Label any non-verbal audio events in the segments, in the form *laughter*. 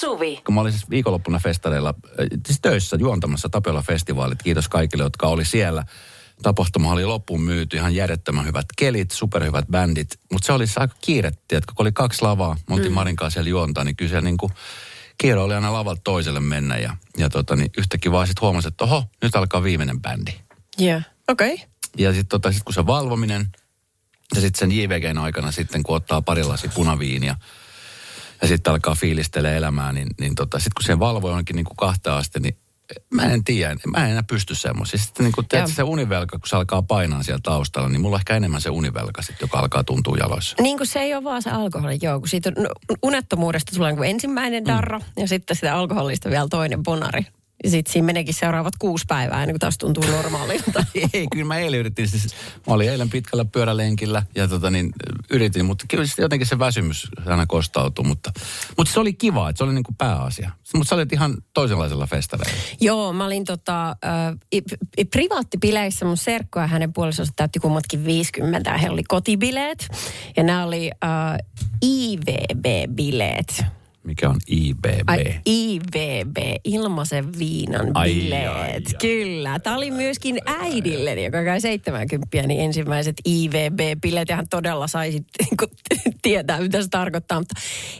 Suvi. Kun mä olin siis viikonloppuna festareilla, äh, siis töissä juontamassa Tapiola-festivaalit. Kiitos kaikille, jotka oli siellä. Tapahtuma oli loppuun myyty, ihan järjettömän hyvät kelit, superhyvät bändit. Mutta se oli siis aika kiiretti, että kun oli kaksi lavaa, me oltiin mm. Marin kanssa siellä juontaa, niin kyllä niin kuin kiire oli aina lavalta toiselle mennä. Ja, ja tota, niin yhtäkkiä vaan sitten huomasi, että oho, nyt alkaa viimeinen bändi. Joo, yeah. okei. Okay. Ja sitten tota, sit kun se valvominen, ja sitten sen JVGn aikana sitten, kun ottaa pari punaviinia, ja sitten alkaa fiilistelee elämää, niin, niin tota, sitten kun se valvoi onkin niin kuin kahta asti, niin mä en tiedä, mä en enää pysty semmoisia. Sitten niin kun teet se univelka, kun se alkaa painaa siellä taustalla, niin mulla on ehkä enemmän se univelka sitten, joka alkaa tuntua jaloissa. Niin kuin se ei ole vaan se alkoholi, joo. Kun siitä no, unettomuudesta tulee niin ensimmäinen darra mm. ja sitten sitä alkoholista vielä toinen bonari. Sitten siinä meneekin seuraavat kuusi päivää ennen kuin taas tuntuu normaalilta. *laughs* Ei, kyllä mä eilen yritin. Siis, mä olin eilen pitkällä pyörälenkillä ja tota niin, yritin, mutta kyllä jotenkin se väsymys aina kostautui. Mutta, mutta se oli kiva, että se oli niin kuin pääasia. Mutta sä olit ihan toisenlaisella festareilla. Joo, mä olin tota, äh, privaattipileissä mun serkko ja hänen puolisonsa täytti kummatkin 50 ja he oli kotibileet. Ja nämä oli äh, IVB-bileet mikä on IBB? Ai, IVB, ilmaisen viinan ai, bileet. Ai, ai, Kyllä. Tämä oli myöskin äidille, joka käy 70, niin ensimmäiset IVB-bileet. Ja hän todella sai niin *laughs* tietää, mitä se tarkoittaa. Mutta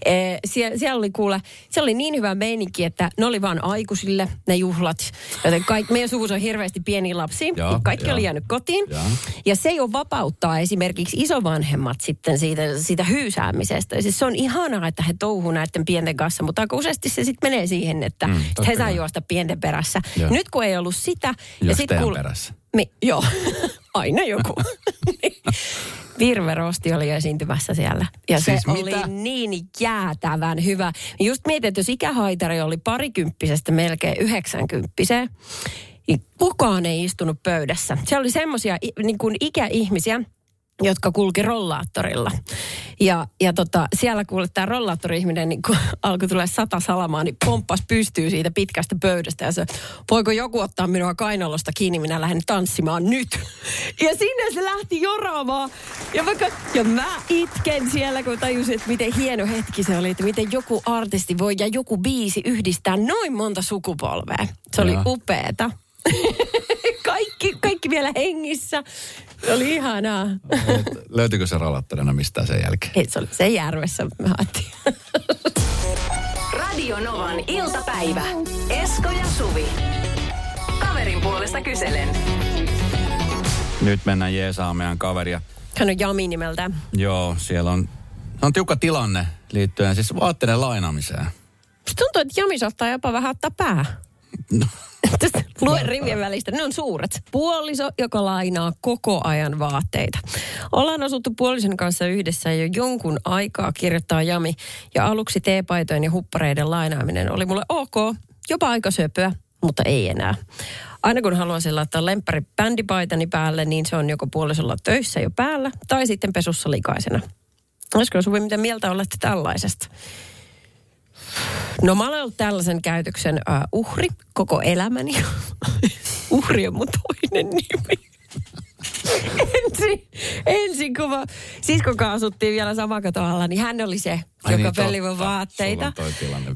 e, siellä, siellä, oli kuule, siellä oli niin hyvä meininki, että ne oli vain aikuisille ne juhlat. Joten kaik, meidän suvussa on hirveästi pieni lapsi. Ja, kaikki ja. oli jäänyt kotiin. Ja. ja se jo vapauttaa esimerkiksi isovanhemmat sitten siitä, siitä hyysäämisestä. Ja siis se on ihanaa, että he touhuu näiden pienten kanssa, mutta aika useasti se sitten menee siihen, että mm, he saa juosta pienten perässä. Joo. Nyt kun ei ollut sitä... ja sit kuul... perässä. Mi- joo, *laughs* aina joku. *laughs* Virve Rosti oli esiintymässä siellä. Ja siis se mitä? oli niin jäätävän hyvä. Just mietin, että jos ikähaitari oli parikymppisestä melkein yhdeksänkymppiseen, niin kukaan ei istunut pöydässä. Se oli semmoisia niin kuin ikäihmisiä, jotka kulki rollaattorilla. Ja, ja tota, siellä kuule tämä rollaattori-ihminen niin kun *laughs* alkoi tulla sata salamaa, niin pomppas pystyy siitä pitkästä pöydästä. Ja se, voiko joku ottaa minua kainalosta kiinni, minä lähden tanssimaan nyt. *laughs* Ja sinne se lähti joraamaan. Ja, vaikka, ja mä itken siellä, kun tajusin, että miten hieno hetki se oli, että miten joku artisti voi ja joku biisi yhdistää noin monta sukupolvea. Se oli upeeta. *laughs* vielä hengissä. Se oli ihanaa. Löytyykö se ralattorina mistään sen jälkeen? Ei, se oli se järvessä, me Radio Novan iltapäivä. Esko ja Suvi. Kaverin puolesta kyselen. Nyt mennään jeesaa meidän kaveria. Hän on Jami nimeltä. Joo, siellä on, on tiukka tilanne liittyen siis vaatteiden lainaamiseen. tuntuu, että Jami saattaa jopa vähän ottaa päähän. No, Luen rivien välistä. Ne on suuret. Puoliso, joka lainaa koko ajan vaatteita. Ollaan asuttu puolison kanssa yhdessä jo jonkun aikaa, kirjoittaa Jami. Ja aluksi teepaitojen ja huppareiden lainaaminen oli mulle ok, jopa aika söpöä, mutta ei enää. Aina kun haluaisin laittaa lemppari bändipaitani päälle, niin se on joko puolisolla töissä jo päällä tai sitten pesussa likaisena. Olisiko Suvi, mitä mieltä olette tällaisesta? No mä olen ollut tällaisen käytöksen uh, uhri koko elämäni. *laughs* uhri on mun toinen nimi. ensin, ensin kun mä, siskon kanssa asuttiin vielä samakatoalla, niin hän oli se, Ai joka niin, mun vaatteita.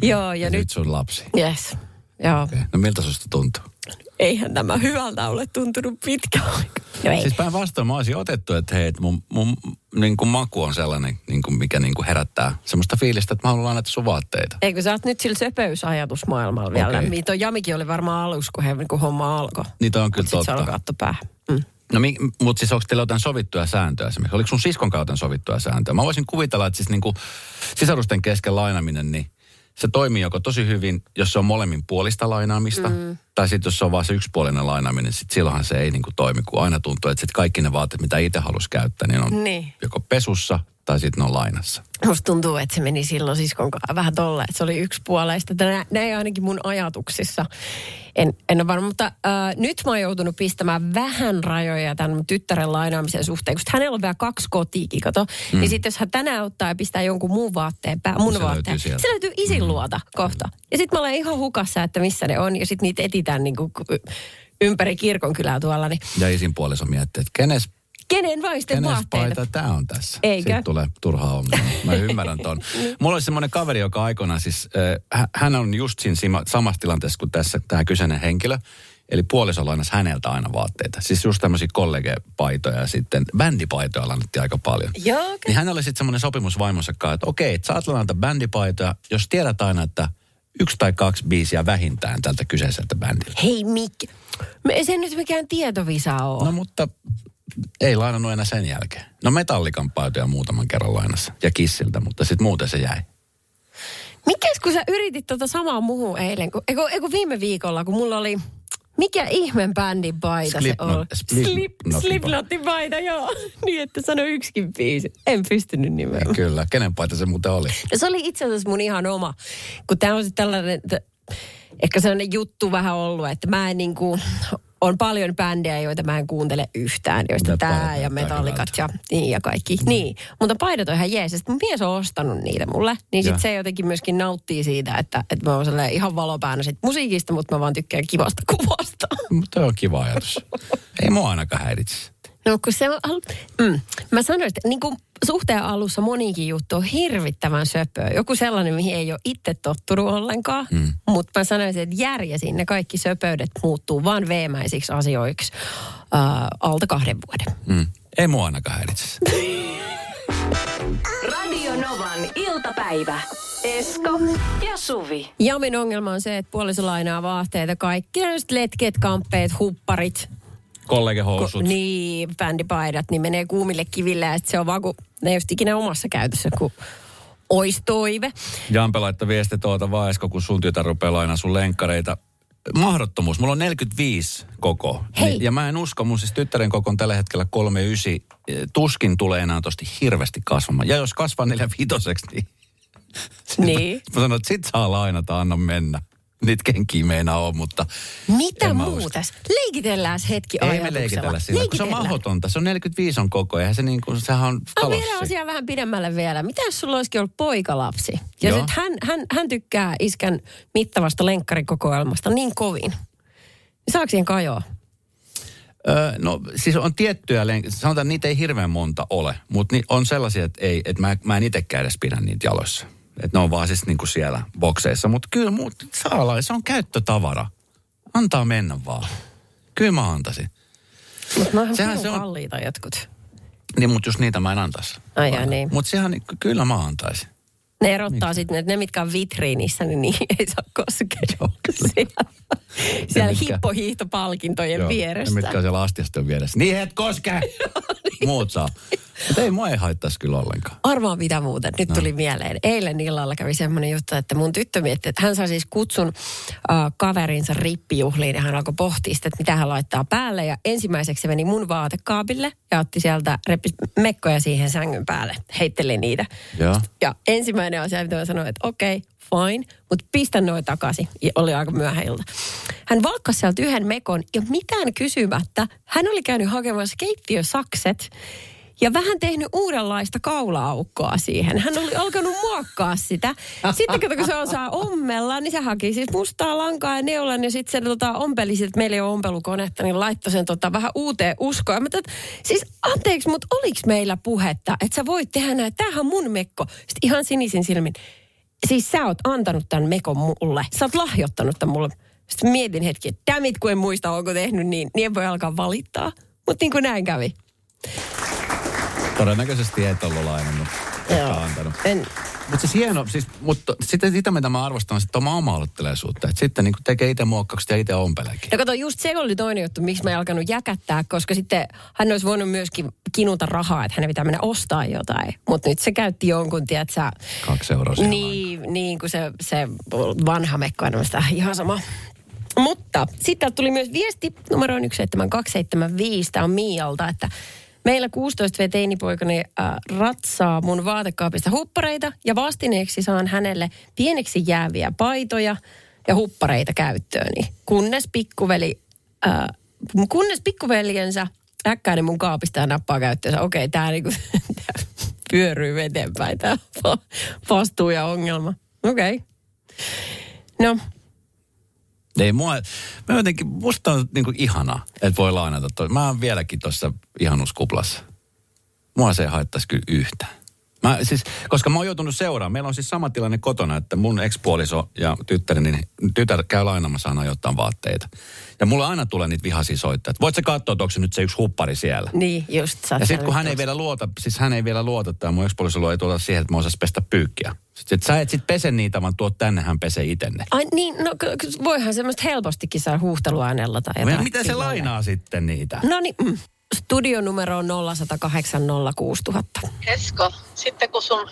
Joo, ja, ja nyt, nyt sun lapsi. Yes. Joo. Okay. No miltä susta tuntuu? eihän tämä hyvältä ole tuntunut pitkä aika. No ei. Siis päinvastoin mä olisin otettu, että hei, että mun, mun niin kuin maku on sellainen, niin kuin mikä niin kuin herättää semmoista fiilistä, että mä haluan lainata sun vaatteita. Eikö sä oot nyt sillä söpöysajatusmaailmalla vielä? Okay. Mitä Jamikin oli varmaan aluksi, kun, he, kun homma alkoi. Niitä on kyllä Mut totta. Sit päähän. Mm. No mutta siis onko teillä jotain sovittuja sääntöjä esimerkiksi? Oliko sun siskon kautta sovittuja sääntöjä? Mä voisin kuvitella, että siis niin kuin sisarusten kesken lainaminen, niin se toimii joko tosi hyvin, jos se on molemmin puolista lainaamista, mm. tai sitten jos se on vain se yksipuolinen lainaaminen, sit silloinhan se ei niinku toimi, kun aina tuntuu, että sit kaikki ne vaatteet, mitä itse halusi käyttää, niin on niin. joko pesussa tai sitten ne on lainassa. Musta tuntuu, että se meni silloin siskon vähän tolle, että se oli yksipuoleista. Näin ainakin mun ajatuksissa. En, en ole varma, mutta äh, nyt mä oon joutunut pistämään vähän rajoja tämän tyttären lainaamisen suhteen, koska hänellä on vielä kaksi kotiikin, kato. Mm. Niin sitten jos hän tänään ottaa ja pistää jonkun muun vaatteen pää, mun se vaatteen, löytyy se löytyy isin mm. luota kohta. Ja sitten mä olen ihan hukassa, että missä ne on, ja sitten niitä etitään niin kuin ympäri kirkonkylää tuolla. Niin. Ja isin puoliso miettii, että kenes Kenen vaisten Kenes vaatteita? paita tämä on tässä? Eikö? Sitten tulee turhaa ongelmaa. Mä ymmärrän ton. *laughs* Mulla oli semmoinen kaveri, joka aikoinaan siis, äh, hän on just siinä samassa tilanteessa kuin tässä tämä kyseinen henkilö. Eli puoliso lainasi häneltä aina vaatteita. Siis just tämmöisiä kollegepaitoja ja sitten bändipaitoja lainattiin aika paljon. Joo, okay. Niin hänellä oli sitten semmoinen sopimus vaimonsa kanssa, että okei, että saat lainata bändipaitoja, jos tiedät aina, että yksi tai kaksi biisiä vähintään tältä kyseiseltä bändiltä. Hei Mikki, me ei se nyt mikään tietovisa ole. No mutta ei lainannut enää sen jälkeen. No metallikan paitoja muutaman kerran lainassa ja kissiltä, mutta sitten muuten se jäi. Mikäs kun sä yritit tota samaa muuhun eilen, kun, eiku, eiku viime viikolla, kun mulla oli, mikä ihmen bändin paita se Slipknot- oli? Slipknotin Slipknotin paita, joo. *laughs* niin, että sano yksikin biisi. En pystynyt nimeämään. Kyllä, kenen paita se muuten oli? No se oli itse asiassa mun ihan oma, kun tämä on sit tällainen, että ehkä sellainen juttu vähän ollut, että mä en niin kuin, on paljon bändejä, joita mä en kuuntele yhtään, joista tämä paidat ja näyttää metallikat ja, niin, ja kaikki. Mm. Niin, mutta paidat on ihan jees. Ja sit mun mies on ostanut niitä mulle, niin Ja. sit se jotenkin myöskin nauttii siitä, että, että mä oon sellainen ihan valopäänä sit musiikista, mutta mä vaan tykkään kivasta *laughs* kuvasta. Mutta on kiva ajatus. Ei mua ainakaan häiritse. No kun se on, mm, mä sanoin, että niin kuin suhteen alussa monikin juttu on hirvittävän söpöä. Joku sellainen, mihin ei ole itse tottunut ollenkaan. Mm. Mutta mä sanoisin, että järjesin ne kaikki söpöydet muuttuu vaan veemäisiksi asioiksi äh, alta kahden vuoden. Mm. Ei mua ainakaan häiritse. *laughs* Radio Novan iltapäivä. Esko ja Suvi. Jamin ongelma on se, että puoliso lainaa vaatteita, kaikki letket, kamppeet, hupparit, Kollegehousut. Ko, niin, bändipaidat, niin menee kuumille kiville sit se on vaan kun ne ei just ikinä omassa käytössä, kun ois toive. Jampe laittoi viesti vaan, Esko, kun sun tytär rupeaa lainaa sun lenkkareita. Mahdottomuus. Mulla on 45 koko. Hei. Niin- Ja mä en usko, mun siis tyttären koko on tällä hetkellä 39. Tuskin tulee enää tosti hirveästi kasvamaan. Ja jos kasvaa 45, niin... Niin. *laughs* Mä sanoin, että sit saa lainata, anna mennä. Niitä kenkiä meinaa on, mutta... Mitä muuta? Leikitellään hetki Ei me leikitellä sillä, kun se on mahdotonta. Se on 45 on koko, eihän se niin kuin, sehän on kalossi. viedään asiaa vähän pidemmälle vielä. Mitä jos sulla olisikin ollut poikalapsi? Ja Joo. sit hän, hän, hän tykkää iskän mittavasta lenkkarikokoelmasta niin kovin. Saako siihen kajoa? Öö, no siis on tiettyjä, len- sanotaan, että niitä ei hirveän monta ole, mutta ni- on sellaisia, että, ei, että mä, mä en itsekään edes pidä niitä jaloissa. Että ne on vaan siis niinku siellä bokseissa. Mutta kyllä muut saa olla, se on käyttötavara. Antaa mennä vaan. Kyllä mä antaisin. Mutta ne on Sehän se on- kalliita jotkut. Niin, mutta just niitä mä en antaisi. Ai niin. Mutta sehän, niin, kyllä mä antaisin. Ne erottaa sitten, että ne mitkä on vitriinissä, niin niihin *laughs* ei saa koskea. siellä siellä mitkä- hippohiihtopalkintojen Joo, vieressä. Ne, mitkä on siellä astiasten vieressä. Niin et koske! *laughs* Muut saa. Mutta ei mua ei haittaisi kyllä ollenkaan. Arvaa mitä muuten. Nyt tuli mieleen. Eilen illalla kävi semmoinen juttu, että mun tyttö mietti, että hän sai siis kutsun äh, kaverinsa rippijuhliin ja hän alkoi pohtia sitä, että mitä hän laittaa päälle. Ja ensimmäiseksi se meni mun vaatekaapille ja otti sieltä reppi mekkoja siihen sängyn päälle. Heitteli niitä. Joo. Ja ensimmäinen asia, mitä mä sanoin, että okei, okay, fine, mutta pistä noin takaisin. Ja oli aika myöhä ilta. Hän valkkasi sieltä yhden mekon ja mitään kysymättä. Hän oli käynyt hakemassa keittiösakset ja vähän tehnyt uudenlaista kaula-aukkoa siihen. Hän oli alkanut muokkaa sitä. Sitten kato, kun se osaa ommella, niin se haki siis mustaa lankaa ja neulan ja sitten se tota, ompeli, että meillä ei ole ompelukonetta, niin laittoi sen tota, vähän uuteen uskoon. Mä tätä, siis anteeksi, mutta oliks meillä puhetta, että sä voit tehdä näin, tämähän on mun mekko. Sitten ihan sinisin silmin. Siis sä oot antanut tämän mekon mulle. Sä oot lahjoittanut tämän mulle. Sitten mietin hetki, että damit kun en muista, onko tehnyt niin, niin en voi alkaa valittaa. Mutta niin kuin näin kävi. Todennäköisesti et ollut lainannut. Joo. antanut. En, Mutta siis hieno, siis, mutta sitten sitä mitä mä arvostan, sitten omaa oma Että sitten niin tekee itse muokkaukset ja itse ompeleekin. No kato, just se oli toinen juttu, miksi mä en alkanut jäkättää, koska sitten hän olisi voinut myöskin kinuta rahaa, että hänen pitää mennä ostaa jotain. Mutta nyt se käytti jonkun, tiedätkö sä, Kaksi euroa siellä niin, niin kuin se, se vanha mekko on sitä ihan sama. Mutta sitten tuli myös viesti numeroon 17275, tämä on Mialta, että meillä 16 v teinipoikani äh, ratsaa mun vaatekaapista huppareita ja vastineeksi saan hänelle pieneksi jääviä paitoja ja huppareita käyttööni. Kunnes pikkuveli, äh, kunnes pikkuveljensä äkkää ne mun kaapista ja nappaa käyttöönsä. Okei, tää niinku, *laughs* tää pyöryy eteenpäin, tämä vastuu ja ongelma. Okei. No, Ei mua, mä jotenkin, musta on niinku ihanaa, että voi lainata toi. Mä oon vieläkin tuossa ihanuuskuplassa. mua se ei haittaisi kyllä yhtään. Mä, siis, koska mä oon joutunut seuraamaan. Meillä on siis sama tilanne kotona, että mun ekspuoliso ja tyttäreni, niin tytär käy lainamassa aina jotain vaatteita. Ja mulla aina tulee niitä vihaisia soittajia. Voit sä katsoa, että onko se nyt se yksi huppari siellä? Niin, just sä Ja sitten kun hän ei vielä luota, siis hän ei vielä luota, tai mun ekspuoliso ei tuota siihen, että mä osais pestä pyykkiä. Sitten sä et sit pese niitä, vaan tuot tänne, hän pesee itenne. Ai niin, no voihan semmoista helpostikin saa huuhteluaineella tai Ja jotain. miten se lainaa sitten niitä? No niin, mm. Studionumero on 0108 06000. Esko, sitten kun sun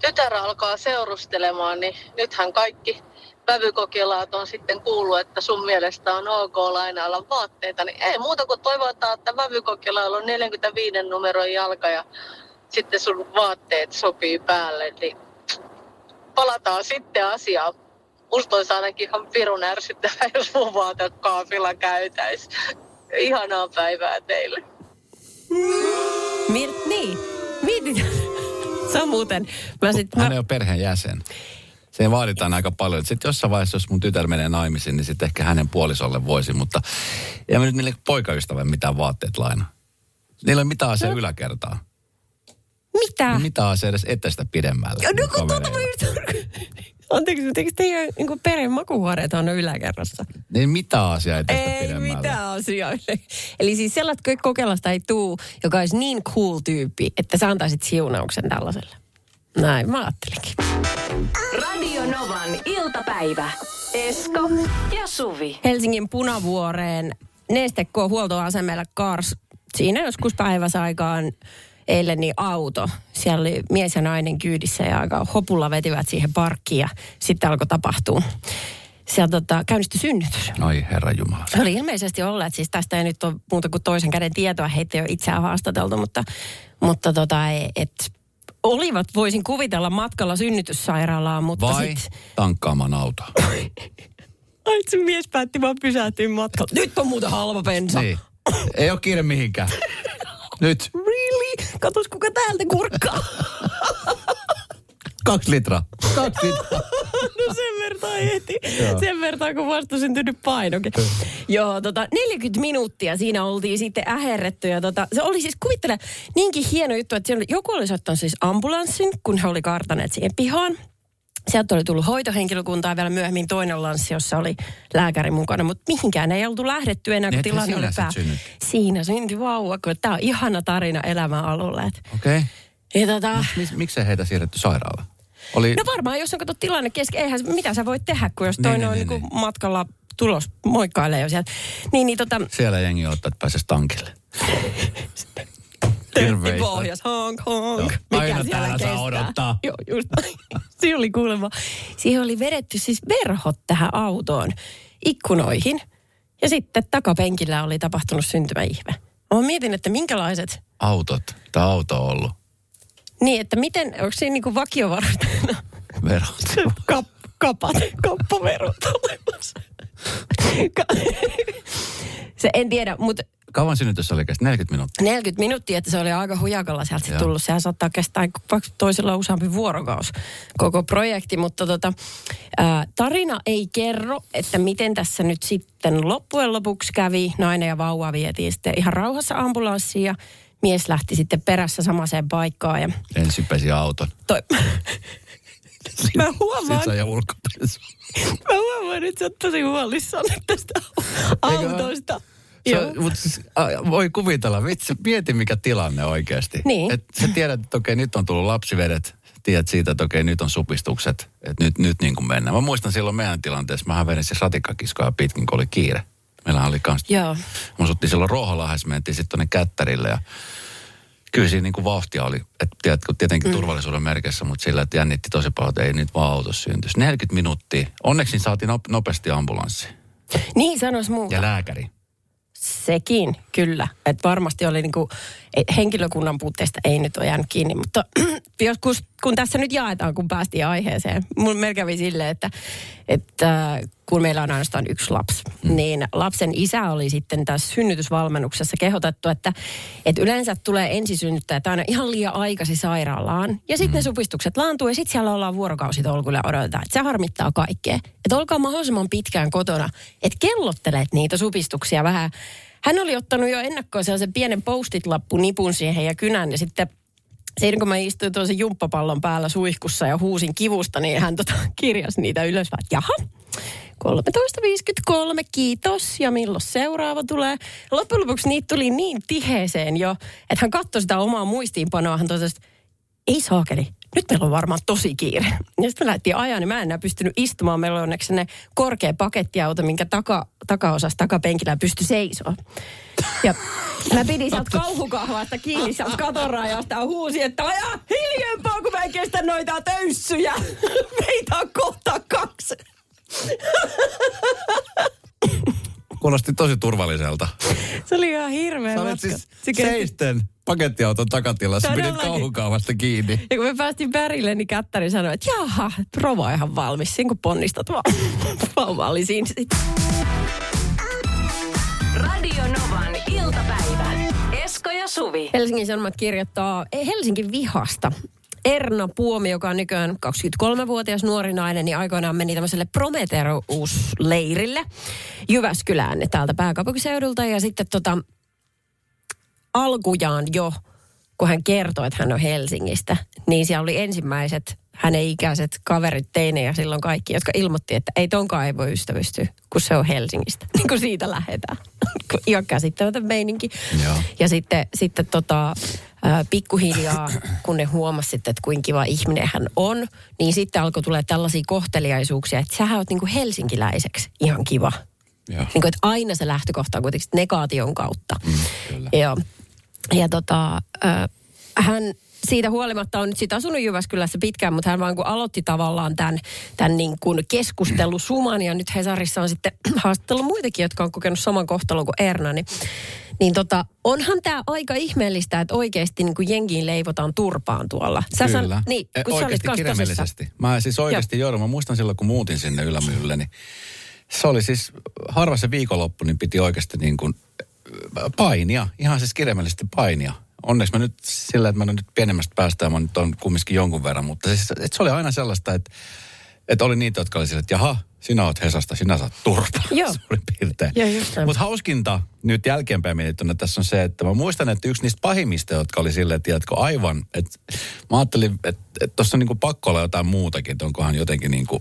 tytär alkaa seurustelemaan, niin nythän kaikki vävykokelat on sitten kuullut, että sun mielestä on ok lainailla vaatteita, niin ei muuta kuin toivotaan, että vävykokelalla on 45 numeron jalka ja sitten sun vaatteet sopii päälle, niin palataan sitten asiaan. Musta olisi ainakin ihan pirun ärsyttävää, *laughs* jos mun vaatekaapilla käytäisi. Ihanaa päivää teille. Mir- niin, mietitään. *laughs* Se on muuten, mä sit, Hän mä, ei ole perheen jäsen. Se vaaditaan aika paljon. Sitten jossain vaiheessa, jos mun tytär menee naimisiin, niin sitten ehkä hänen puolisolle voisi. Mutta ei mä nyt niille poikaystävä mitään vaatteet laina. Niillä ei ole mitään asiaa yläkertaa. mitä? Mitä asiaa edes etestä pidemmällä. Ja no kun tuota just... Anteeksi, mutta eikö teidän niin perheen makuhuoneet on yläkerrassa? Niin mitä asiaa etestä Ei pidemmällä. mitään asioille. Eli siis sellaista kokeilasta ei tuu, joka olisi niin cool tyyppi, että sä antaisit siunauksen tällaiselle. Näin mä ajattelinkin. Radio Novan iltapäivä. Esko ja Suvi. Helsingin punavuoreen Neste K huoltoasemella Kars. Siinä joskus päiväsaikaan eilen niin auto. Siellä oli mies ja nainen kyydissä ja aika hopulla vetivät siihen parkkiin ja sitten alkoi tapahtua. Siellä tota, käynnistyi synnytys. Oi herra Jumala. Se oli ilmeisesti olleet, siis tästä ei nyt ole muuta kuin toisen käden tietoa, heitä ei ole itseään haastateltu, mutta, mutta tota, e- et, olivat, voisin kuvitella, matkalla synnytyssairaalaan, mutta Vai sit, tankkaamaan autoa. *laughs* ai se mies päätti vaan pysähtyä matkalla. Nyt on muuten halva bensa. niin. Ei ole kiire mihinkään. *laughs* Nyt. Really? Katos kuka täältä kurkkaa. Kaksi litraa. Kaksi litraa. *laughs* no sen verran heti. sen verran kun vasta syntynyt painoke. Joo, tota, 40 minuuttia siinä oltiin sitten äherretty. Ja tota, se oli siis, kuvittele, niinkin hieno juttu, että siellä joku oli ottanut siis ambulanssin, kun he oli kartaneet siihen pihaan. Sieltä oli tullut hoitohenkilökuntaa vielä myöhemmin toinen lanssi, jossa oli lääkäri mukana, mutta mihinkään ei oltu lähdetty enää, kun Niin, tilanne siinä oli pää. Siinä syntyi vauva, kun tämä on ihana tarina elämän alulle. Okei. Okay. Ja tota, Mis, miksei heitä siirretty sairaalaan? Oli, No varmaan, jos on kato tilanne kesken, eihän, mitä sä voit tehdä, kun jos Niin, toinen niin, on niin, niinku matkalla tulos moikkailee jo sieltä. Niin, niin tota, siellä jengi ottaa, että tankille. *laughs* Törtti pohjas, honk, honk. Joo. Aina siellä kestää? odottaa. Joo, just. *laughs* Siinä oli kuulemma, siihen oli vedetty siis verhot tähän autoon, ikkunoihin. Ja sitten takapenkillä oli tapahtunut syntymäihme. Mä mietin, että minkälaiset, Autot. Tämä auto on ollut. niin että miten, onko siinä niinku vakiovarusteena Verot. *laughs* kap, kapat, kappaverot olemassa? *laughs* Se en tiedä, mutta Kauan synnytys oli kesti? 40 minuuttia. 40 minuuttia, että se oli aika hujakalla sieltä Joo. tullut. Sehän saattaa kestää toisella useampi vuorokaus koko projekti, mutta tota, ää, tarina ei kerro, että miten tässä nyt sitten loppujen lopuksi kävi. Nainen ja vauva vietiin sitten ihan rauhassa ambulanssiin ja mies lähti sitten perässä samaseen paikkaan. Ja Ensin pesi auton. toi... Mä huomaan, Sitten ulkopesu. mä huomaan, että sä oot tosi huolissaan tästä autosta. Joo. Mutta siis, a, voi kuvitella, vitsi, mieti mikä tilanne oikeasti. Niin. Et sä tiedät, että okei, nyt on tullut lapsivedet. Tiedät siitä, että okei, nyt on supistukset. Että nyt, nyt niin kuin mennään. Mä muistan silloin meidän tilanteessa, mä vedin siis ratikkakiskoja pitkin, kun oli kiire. Meillähän oli kans, Joo. mä asuttiin silloin Ruoholahdessa, mentiin sitten tuonne Kättärille ja kyllä siinä niin kuin vauhtia oli, että tiedätkö, tietenkin mm. turvallisuuden merkissä, mutta sillä, että jännitti tosi paljon, että ei nyt vaan autossa syntyisi. 40 minuuttia. Onneksi niin saatiin nop- nopeasti ambulanssi Niin sanois muuta. ja lääkäri. Sekin, kyllä. Että varmasti oli niinku, henkilökunnan puutteesta ei nyt ole jäänyt kiinni, mutta *clears throat* joskus, kun tässä nyt jaetaan, kun päästiin aiheeseen, mun meillä kävi silleen, että, että kun meillä on ainoastaan yksi lapsi, mm. niin lapsen isä oli sitten tässä synnytysvalmennuksessa kehotettu, että, että yleensä tulee ensisynnyttäjät aina ihan liian aikaisin sairaalaan, ja sitten mm. ne supistukset laantuu, ja sitten siellä ollaan vuorokausitolkulla odotetaan, että se harmittaa kaikkea. Että olkaa mahdollisimman pitkään kotona, että kellottelet niitä supistuksia vähän hän oli ottanut jo ennakkoon sellaisen pienen postit-lappu nipun siihen ja kynän ja sitten Siinä kun mä istuin tuossa jumppapallon päällä suihkussa ja huusin kivusta, niin hän tota, *laughs* kirjasi niitä ylös. Vaan, Jaha, 13.53, kiitos. Ja milloin seuraava tulee? Loppujen lopuksi niitä tuli niin tiheeseen jo, että hän katsoi sitä omaa muistiinpanoa. Hän totesi, ei saakeli, nyt meillä on varmaan tosi kiire. Ja sitten me lähdettiin ajan, niin mä en enää pystynyt istumaan. Meillä on onneksi ne korkea pakettiauto, minkä taka, takaosassa takapenkillä pystyi seisoa. Ja mä pidin sieltä kauhukahvasta kiinni sieltä katorajasta ja huusin, että aja hiljempaa, kun mä en kestä noita töyssyjä. *laughs* Meitä on kohta kaksi. Kuulosti tosi turvalliselta. Se oli ihan hirveä Sä matka. siis seisten pakettiauton takatilassa, pidit kauhukaavasta kiinni. Ja kun me päästiin pärille, niin Kättäri sanoi, että jaha, on ihan valmis. Siinä kun ponnistat vaan. Vauva oli siinä sitten. Radio Novan iltapäivä. Esko ja Suvi. Helsingin Sanomat kirjoittaa eh, Helsingin vihasta. Erna Puomi, joka on nykyään 23-vuotias nuori nainen, niin aikoinaan meni tämmöiselle Prometheus-leirille Jyväskylään täältä pääkaupunkiseudulta. Ja sitten tota, alkujaan jo, kun hän kertoi, että hän on Helsingistä, niin siellä oli ensimmäiset hänen ikäiset kaverit, teinejä silloin kaikki, jotka ilmoitti, että ei tonkaan ei voi ystävystyä, kun se on Helsingistä. *laughs* Niin kuin siitä lähdetään. *laughs* Ihan käsittämätön meininki. Joo. Ja sitten, sitten tota, pikkuhiljaa, *coughs* kun ne huomasivat, että kuinka kiva ihminen hän on, niin sitten alkoi tulla tällaisia kohteliaisuuksia, että sähän oot niinku helsinkiläiseksi ihan kiva. Joo. Niin kuin, että aina se lähtökohta on kuitenkin negaation kautta. Mm, kyllä. Joo. Ja tota, äh, hän siitä huolimatta on nyt sit asunut Jyväskylässä pitkään, mutta hän vaan kun aloitti tavallaan tämän, tämän niin kuin keskustelusuman ja nyt Hesarissa on sitten *clears throat* haastattellut muitakin, jotka on kokenut saman kohtalon kuin Erna, niin, niin tota, onhan tämä aika ihmeellistä, että oikeasti niin kuin jengiin leivotaan turpaan tuolla. Sä san- Kyllä. niin, Eh, kun sä olit oikeasti kirjaimellisesti. Mä siis oikeasti joudun. Mä muistan silloin, kun muutin sinne Ylämyylle, niin se oli siis harva se viikonloppu, niin piti oikeasti niin kuin painia. Ihan siis kirjaimellisesti painia. Onneksi mä nyt sillä, että mä nyt pienemmästä päästä ja mä nyt on kumminkin jonkun verran, mutta siis, että se oli aina sellaista, että, että oli niitä, jotka oli sillä, että jaha, sinä oot Hesasta, sinä saat turpaa. *laughs* Joo. Suurin piirtein. Mutta hauskinta nyt jälkeenpäin mietittynä tässä on se, että mä muistan, että yksi niistä pahimmista, jotka oli silleen, tiedätkö, aivan, että mä ajattelin, että tuossa on niinku pakko olla jotain muutakin, että onkohan jotenkin niinku,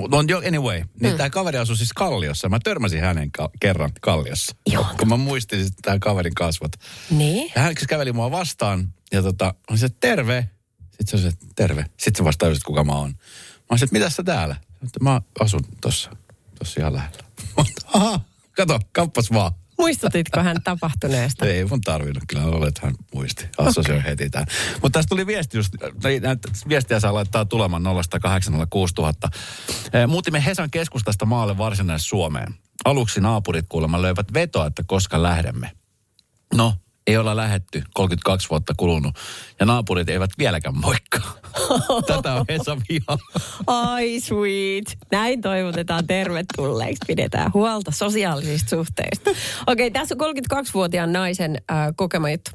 no jo, anyway, niin mm. tämä kaveri asui siis Kalliossa. Mä törmäsin hänen ka- kerran Kalliossa. Joo. Kun mä muistin tämän kaverin kasvot. Niin. Ja hän siis käveli mua vastaan ja tota, mä se terve. Sitten se oli se, terve. Sitten se vasta tajusi, että kuka mä oon. Mä olisin, että mitä sä täällä? Mä asun tossa, tossa ihan lähellä. *laughs* Aha, kato, kappas vaan. Muistutitko hän tapahtuneesta? Ei mun tarvinnut, kyllä olet hän muisti. Assosioi okay. heti tämän. Mutta tästä tuli viesti just, näitä viestiä saa laittaa tulemaan 0806000. Eh, Muutimme Hesan keskustasta maalle varsinais-Suomeen. Aluksi naapurit kuulemma löivät vetoa, että koska lähdemme. No, ei olla lähetty, 32 vuotta kulunut, ja naapurit eivät vieläkään moikkaa. *laughs* Tätä on Hesa viha. Ai sweet. Näin toivotetaan tervetulleeksi. Pidetään huolta sosiaalisista suhteista. Okei, tässä on 32-vuotiaan naisen äh, kokema juttu.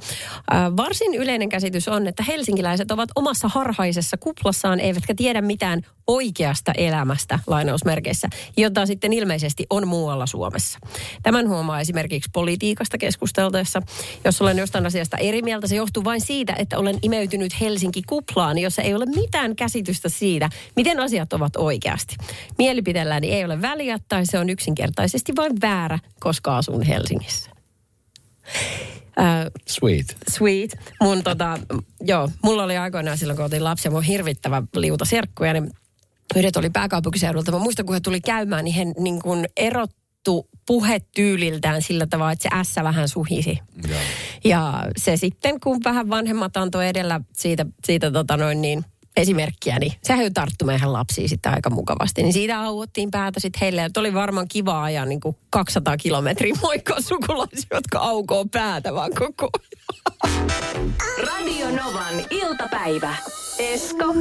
Äh, varsin yleinen käsitys on, että helsinkiläiset ovat omassa harhaisessa kuplassaan, eivätkä tiedä mitään oikeasta elämästä, lainausmerkeissä, jota sitten ilmeisesti on muualla Suomessa. Tämän huomaa esimerkiksi politiikasta keskusteltaessa. Jos olen jostain asiasta eri mieltä, se johtuu vain siitä, että olen imeytynyt Helsinki-kuplaan, jossa ei ole mitään käsitystä siitä, miten asiat ovat oikeasti. Mielipiteelläni ei ole väliä tai se on yksinkertaisesti vain väärä, koska asun Helsingissä. Äh, Sweet. sweet. Mun tota, joo, mulla oli aikoinaan silloin, kun oltiin lapsia, mun hirvittävä liuta serkkuja, niin yhdet oli pääkaupunkiseudulta. Mä muistan, kun he tuli käymään, niin he niin kuin erottu puhetyyliltään sillä tavalla, että se ässä vähän suhisi. Joo. Ja se sitten, kun vähän vanhemmat antoi edellä siitä, siitä tota noin niin, esimerkkiä, niin sehän jo tarttui meidän lapsiin sitten aika mukavasti. Niin siitä auottiin päätä sitten heille, että oli varmaan kiva ajaa niin kuin 200 kilometriä moikkaa sukulaisia, jotka aukoo päätä vaan koko ajan. Radio Novan iltapäivä. Esko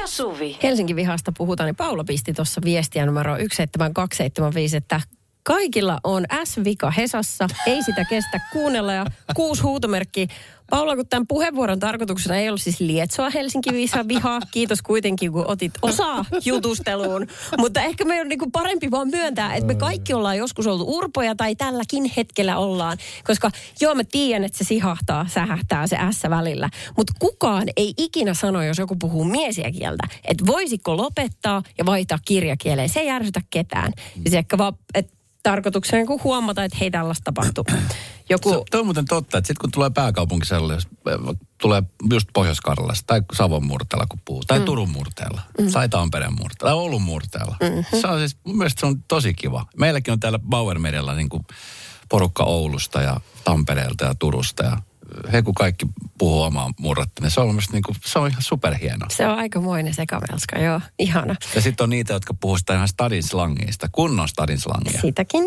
ja Suvi. Helsinki vihasta puhutaan, niin Paula pisti tuossa viestiä numero 17275, että Kaikilla on S-vika Hesassa, ei sitä kestä kuunnella ja kuusi huutomerkki. Paula, kun tämän puheenvuoron tarkoituksena ei ollut siis lietsoa Helsinki vihaa. Kiitos kuitenkin, kun otit osaa jutusteluun. Mutta ehkä meidän on niin parempi vaan myöntää, että me kaikki ollaan joskus oltu urpoja tai tälläkin hetkellä ollaan. Koska joo, mä tiedän, että se sihahtaa, sähähtää se S välillä. Mutta kukaan ei ikinä sano, jos joku puhuu miesiä kieltä, että voisiko lopettaa ja vaihtaa kirjakieleen. Se ei järsytä ketään. Ja se ehkä vaan, että tarkoituksena niin huomata, että hei tällaista tapahtuu. Joku... Se, toi on muuten totta, että sitten kun tulee pääkaupunkiseudulle, jos äh, tulee just pohjois tai Savon murteella kun puhuu, tai mm. Turun murteella, mm. tai Tampereen murteella, tai Oulun murteella. Mm-hmm. Se on siis, mun mielestä se on tosi kiva. Meilläkin on täällä Bauer Medialla niin kuin porukka Oulusta ja Tampereelta ja Turusta ja he kun kaikki puhuu omaa murretta, niin se on, niin kuin, se on ihan superhieno. Se on aikamoinen sekamelska, joo, ihana. Ja sitten on niitä, jotka puhuu sitä ihan stadin slangista, kunnon stadin slangia. Sitäkin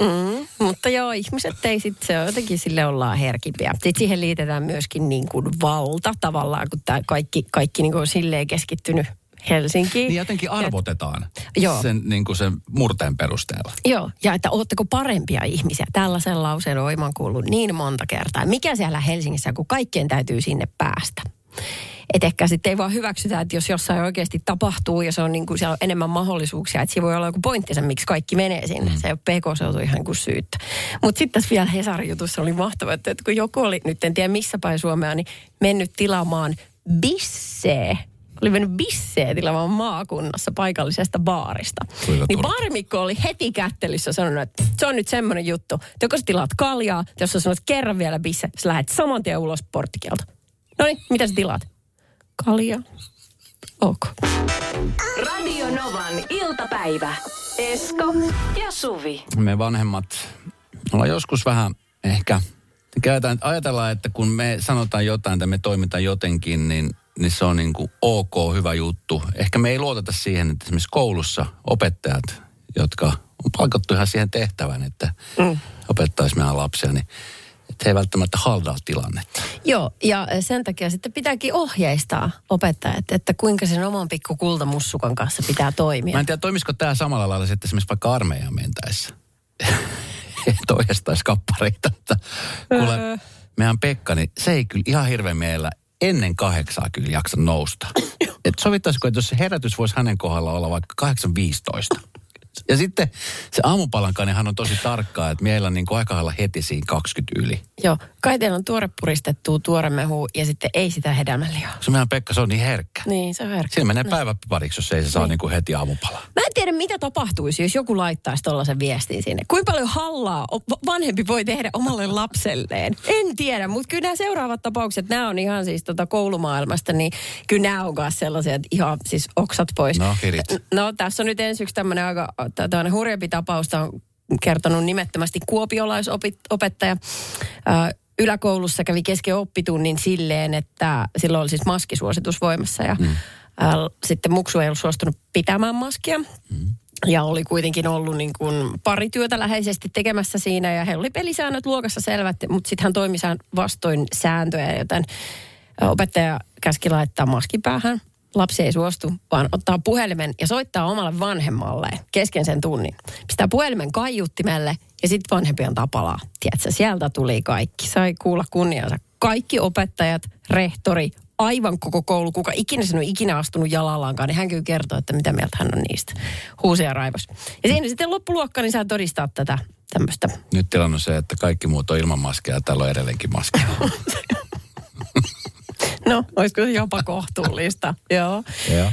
Mm, mutta joo, ihmiset ei sit, se on jotenkin sille ollaan herkimpiä. Sitten siihen liitetään myöskin niin kuin valta tavallaan, kun tämä kaikki, kaikki niin kuin on silleen keskittynyt Helsinkiin. Niin jotenkin arvotetaan ja, sen, niin kuin sen murteen perusteella. Joo, ja että ootteko parempia ihmisiä. Tällaisen lauseen on kuullut niin monta kertaa. Mikä siellä Helsingissä, kun kaikkien täytyy sinne päästä. Et ehkä sitten ei vaan hyväksytä, että jos jossain oikeasti tapahtuu ja se on niin kuin, siellä on enemmän mahdollisuuksia, että siinä voi olla joku pointtinsa, miksi kaikki menee sinne. Mm. Se ei ole PK-seutu ihan kuin syyttä. Mutta sitten tässä vielä Hesarin jutussa oli mahtavaa, että kun joku oli, nyt en tiedä missä päin Suomea, niin mennyt tilaamaan bissee oli mennyt bissee tilaamaan maakunnassa paikallisesta baarista. Kuinka niin baarimikko oli heti kättelyssä sanonut, että se on nyt semmoinen juttu, että joko sä tilaat kaljaa, jos sä sanot kerran vielä bisse, sä lähdet saman tien ulos porttikieltä. No niin, mitä sä tilaat? Kalja. Ok. Radio Novan iltapäivä. Esko ja Suvi. Me vanhemmat ollaan joskus vähän ehkä ajatellaan, että kun me sanotaan jotain tai me toimitaan jotenkin, niin niin se on niin kuin ok, hyvä juttu. Ehkä me ei luoteta siihen, että esimerkiksi koulussa opettajat, jotka on palkattu ihan siihen tehtävän, että mm. opettaisi meidän lapsia, niin että he ei välttämättä haldaa tilannetta. Joo, ja sen takia sitten pitääkin ohjeistaa opettajat, että kuinka sen oman pikku kultamussukan kanssa pitää toimia. Mä en tiedä, toimisiko tämä samalla lailla sitten esimerkiksi vaikka armeijaan mentäessä. *laughs* että ohjastaisi kappareita. Mutta kuule, öö. meidän Pekka, niin se ei kyllä ihan hirveän meillä ennen kahdeksaa kyllä jaksa nousta. että sovittaisiko, että jos se herätys voisi hänen kohdalla olla vaikka 8.15. Ja sitten se aamupalankaan, hän on tosi tarkkaa, että meillä on niin kuin aika heti siinä 20 yli. Joo, kai teillä on tuore puristettua tuoremehu ja sitten ei sitä hedelmälihaa. Se meidän Pekka, se on niin herkkä. Niin, se on herkkä. Siinä menee niin. päiväpariksi, jos ei se saa niin. niin kuin heti aamupalaa. Mä en tiedä, mitä tapahtuisi, jos joku laittaisi tuollaisen viestin sinne. Kuinka paljon hallaa vanhempi voi tehdä omalle lapselleen? En tiedä, mutta kyllä nämä seuraavat tapaukset, nämä on ihan siis tota koulumaailmasta, niin kyllä nämä on sellaisia, että ihan siis oksat pois. No, hirit. No, tässä on nyt ensiksi tämmöinen aika tämmöinen hurjempi tapaus, on kertonut nimettömästi kuopiolaisopettaja. Yläkoulussa kävi kesken oppitunnin silleen, että silloin oli siis maskisuositus voimassa ja mm. sitten muksu ei ollut suostunut pitämään maskia. Mm. Ja oli kuitenkin ollut niin kuin pari työtä läheisesti tekemässä siinä ja he oli pelisäännöt luokassa selvät, mutta sitten hän toimi vastoin sääntöjä, joten opettaja käski laittaa maskin päähän lapsi ei suostu, vaan ottaa puhelimen ja soittaa omalle vanhemmalle kesken sen tunnin. Pistää puhelimen kaiuttimelle ja sitten vanhempi antaa palaa. Tiedätkö, sieltä tuli kaikki. Sai kuulla kunniansa. Kaikki opettajat, rehtori, aivan koko koulu, kuka ikinä sen on ikinä astunut jalallaankaan, niin hän kyllä kertoo, että mitä mieltä hän on niistä. Huusia raivos. Ja siinä sitten loppuluokka, niin saa todistaa tätä tämmöistä. Nyt tilanne on se, että kaikki muut on ilman maskia ja täällä on edelleenkin maskia. *laughs* No, *laughs* olisiko se jopa kohtuullista? *laughs* Joo.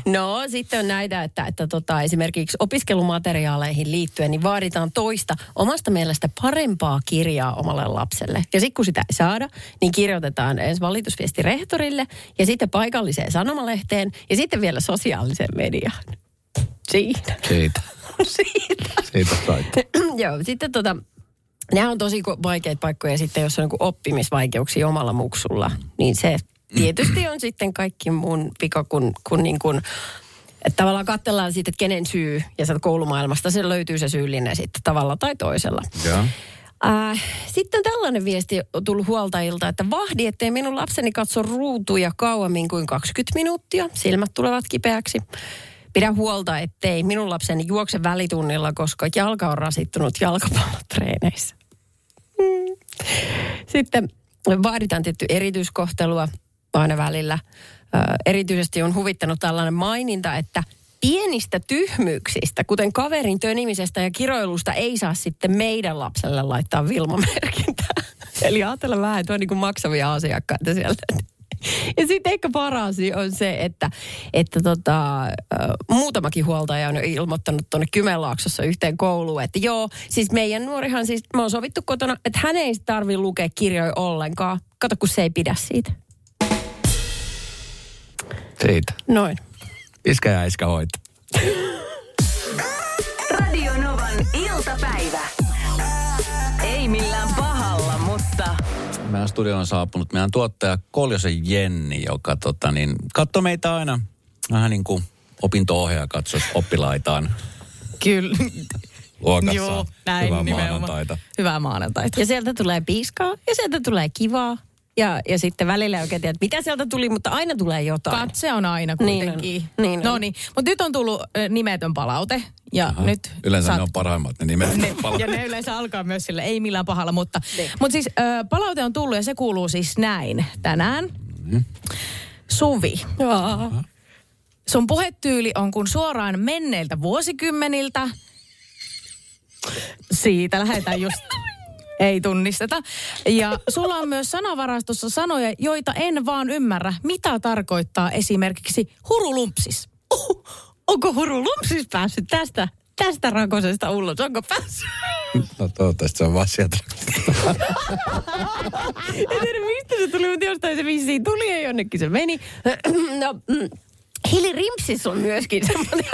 No, sitten on näitä, että, että tota, esimerkiksi opiskelumateriaaleihin liittyen niin vaaditaan toista omasta mielestä parempaa kirjaa omalle lapselle. Ja sitten kun sitä ei saada, niin kirjoitetaan ensin valitusviesti rehtorille ja sitten paikalliseen sanomalehteen ja sitten vielä sosiaaliseen mediaan. Siitä. Siitä. *laughs* Siitä. Siitä *clears throat* Joo, sitten tota, Nämä on tosi vaikeita paikkoja sitten, jos on niin oppimisvaikeuksia omalla muksulla. Niin se tietysti on sitten kaikki mun vika, kun, kun niin kuin, että tavallaan katsellaan siitä, että kenen syy, ja sieltä koulumaailmasta se löytyy se syyllinen sitten tavalla tai toisella. Ja. Äh, sitten tällainen viesti on tullut huoltajilta, että vahdi, ettei minun lapseni katso ruutuja kauemmin kuin 20 minuuttia. Silmät tulevat kipeäksi. Pidä huolta, ettei minun lapseni juokse välitunnilla, koska jalka on rasittunut jalkapallotreeneissä. Mm. Sitten vaaditaan tietty erityiskohtelua aina välillä. Ö, erityisesti on huvittanut tällainen maininta, että pienistä tyhmyyksistä, kuten kaverin tönimisestä ja kiroilusta, ei saa sitten meidän lapselle laittaa Vilma-merkintää. *laughs* Eli ajatella vähän, että on niin kuin maksavia asiakkaita sieltä. *laughs* Ja sitten ehkä paras on se, että, että tota, muutamakin huoltaja on ilmoittanut tuonne Kymenlaaksossa yhteen kouluun, että joo, siis meidän nuorihan siis, me on sovittu kotona, että hän ei tarvi lukea kirjoja ollenkaan. Kato, kun se ei pidä siitä. Siitä. Noin. Iskä ja iskä hoita. Radio Novan iltapäivä. Ei millään pahalla, mutta Meidän studioon on saapunut meidän tuottaja Koljosen Jenni, joka tota, niin, katsoo meitä aina vähän niin kuin opinto-ohjaaja katsoisi oppilaitaan Kyllä. luokassa. Joo, näin Hyvää nimenomaan. maanantaita. Hyvää maanantaita. Ja sieltä tulee piiskaa ja sieltä tulee kivaa. Ja, ja sitten välillä ei oikein tiedä, että mitä sieltä tuli, mutta aina tulee jotain. Katse on aina Niin kuitenkin. on, niin on. no niin, mutta nyt on tullut nimetön palaute. Ja Aha. nyt Yleensä saat- ne on parhaimmat ne nimet. ne, ja ne yleensä alkaa myös sille, ei millään pahalla, mutta, Niin. mutta siis ö, palaute on tullut ja se kuuluu siis näin tänään. Mm-hmm. Suvi, Jaa. sun puhetyyli on kuin suoraan menneiltä vuosikymmeniltä. Siitä lähdetään just. Ei tunnisteta. Ja sulla on myös sanavarastossa sanoja, joita en vaan ymmärrä, mitä tarkoittaa esimerkiksi hurulumpsis. Uh, onko Huru Lumpsis päässyt tästä, tästä rakosesta ulos? Onko päässyt? No toivottavasti se on vaan sieltä. En tiedä, mistä se tuli, mutta jostain se vissiin tuli ja jonnekin se meni. No, mm, Hili Rimpsis on myöskin semmoinen.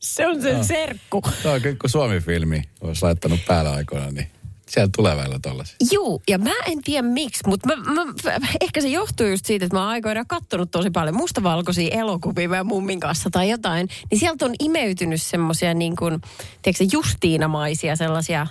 Se on sen serkku. Tämä on kyllä, kun Suomi-filmi olisi laittanut päällä aikoina, niin siellä tulee välillä tollasia. Juu, ja mä en tiedä miksi, mutta mä, mä, ehkä se johtuu just siitä, että mä oon aikoinaan kattonut tosi paljon mustavalkoisia elokuvia meidän mummin kanssa tai jotain, niin sieltä on imeytynyt semmoisia niin kuin, tiedätkö, justiinamaisia sellaisia,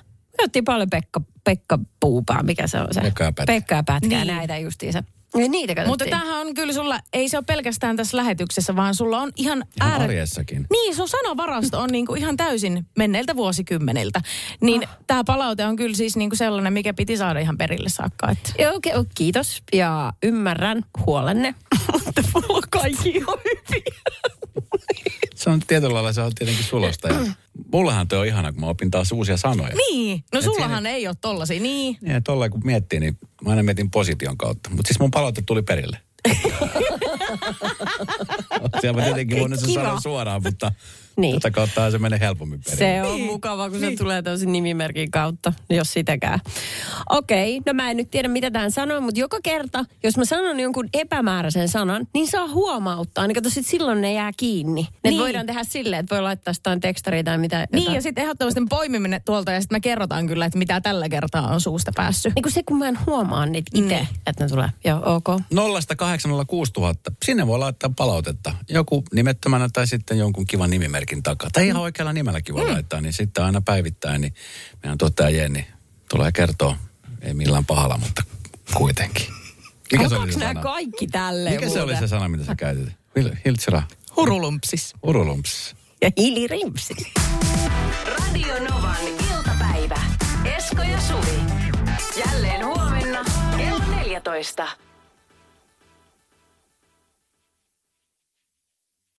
me paljon Pekka, Pekka Puupaa, mikä se on se? Pekka ja Pätkä. Pekka ja Pätkä, Niin. näitä justiinsa. Ja niitä katsottiin. Mutta tämähän on kyllä sulla, ei se ole pelkästään tässä lähetyksessä, vaan sulla on ihan, Ihan ääret- arjessakin. Niin, sun sanavarasto on niinku ihan täysin menneiltä vuosikymmeniltä. Niin Ah. tämä palaute on kyllä siis niinku sellainen, mikä piti saada ihan perille saakka. Että. Joo, okei, okay, kiitos ja ymmärrän huolenne, *laughs* mutta mulla on kaikki ihan hyvin. Se on tietyllä lailla se on tietenkin sulosta. Ja mullahan tuo on ihana, kun mä opin taas uusia sanoja. Niin, no Et sullahan ei ole tollasia, niin. Niin, tolleen kun miettii, niin mä aina mietin position kautta. Mutta siis mun palaute tuli perille. *laughs* Siellä mä tietenkin voinut sen sanoa suoraan, mutta Niin. niin. tätä kautta se menee helpommin perille. Se on mukava, kun se tulee tosi nimimerkin kautta, jos sitäkään. Okei, no mä en nyt tiedä, mitä tähän sanoo, mutta joka kerta, jos mä sanon jonkun epämääräisen sanan, niin saa huomauttaa. Niin kato, sit silloin ne jää kiinni. Ne Niin. voidaan tehdä silleen, että voi laittaa jotain tekstaria tai mitä. Niin, jotain. ja sitten ehdottomasti poimiminen tuolta ja sitten me kerrotaan kyllä, että mitä tällä kertaa on suusta päässyt. Niin kuin se, kun mä en huomaa niitä itse, Niin. että ne tulee. Joo, ok. 0806 000. Sinne voi laittaa palautetta. Joku nimettömänä tai sitten jonkun kivan nimimerkin takaa. Tai ihan oikealla nimelläkin voi laittaa, niin sitten aina päivittäin, niin meidän tuottaja Jenni tulee kertoa, ei millään pahalla, mutta kuitenkin. Mikä se oli se nämä sana? kaikki tälleen Mikä se oli muuten? se sana, mitä sä käytit? Hil- Hiltsira, Hurulumpsis. urulumps. Ja hiilirimpsi. Radio Novan iltapäivä. Esko ja Suvi. Jälleen huomenna kello 14.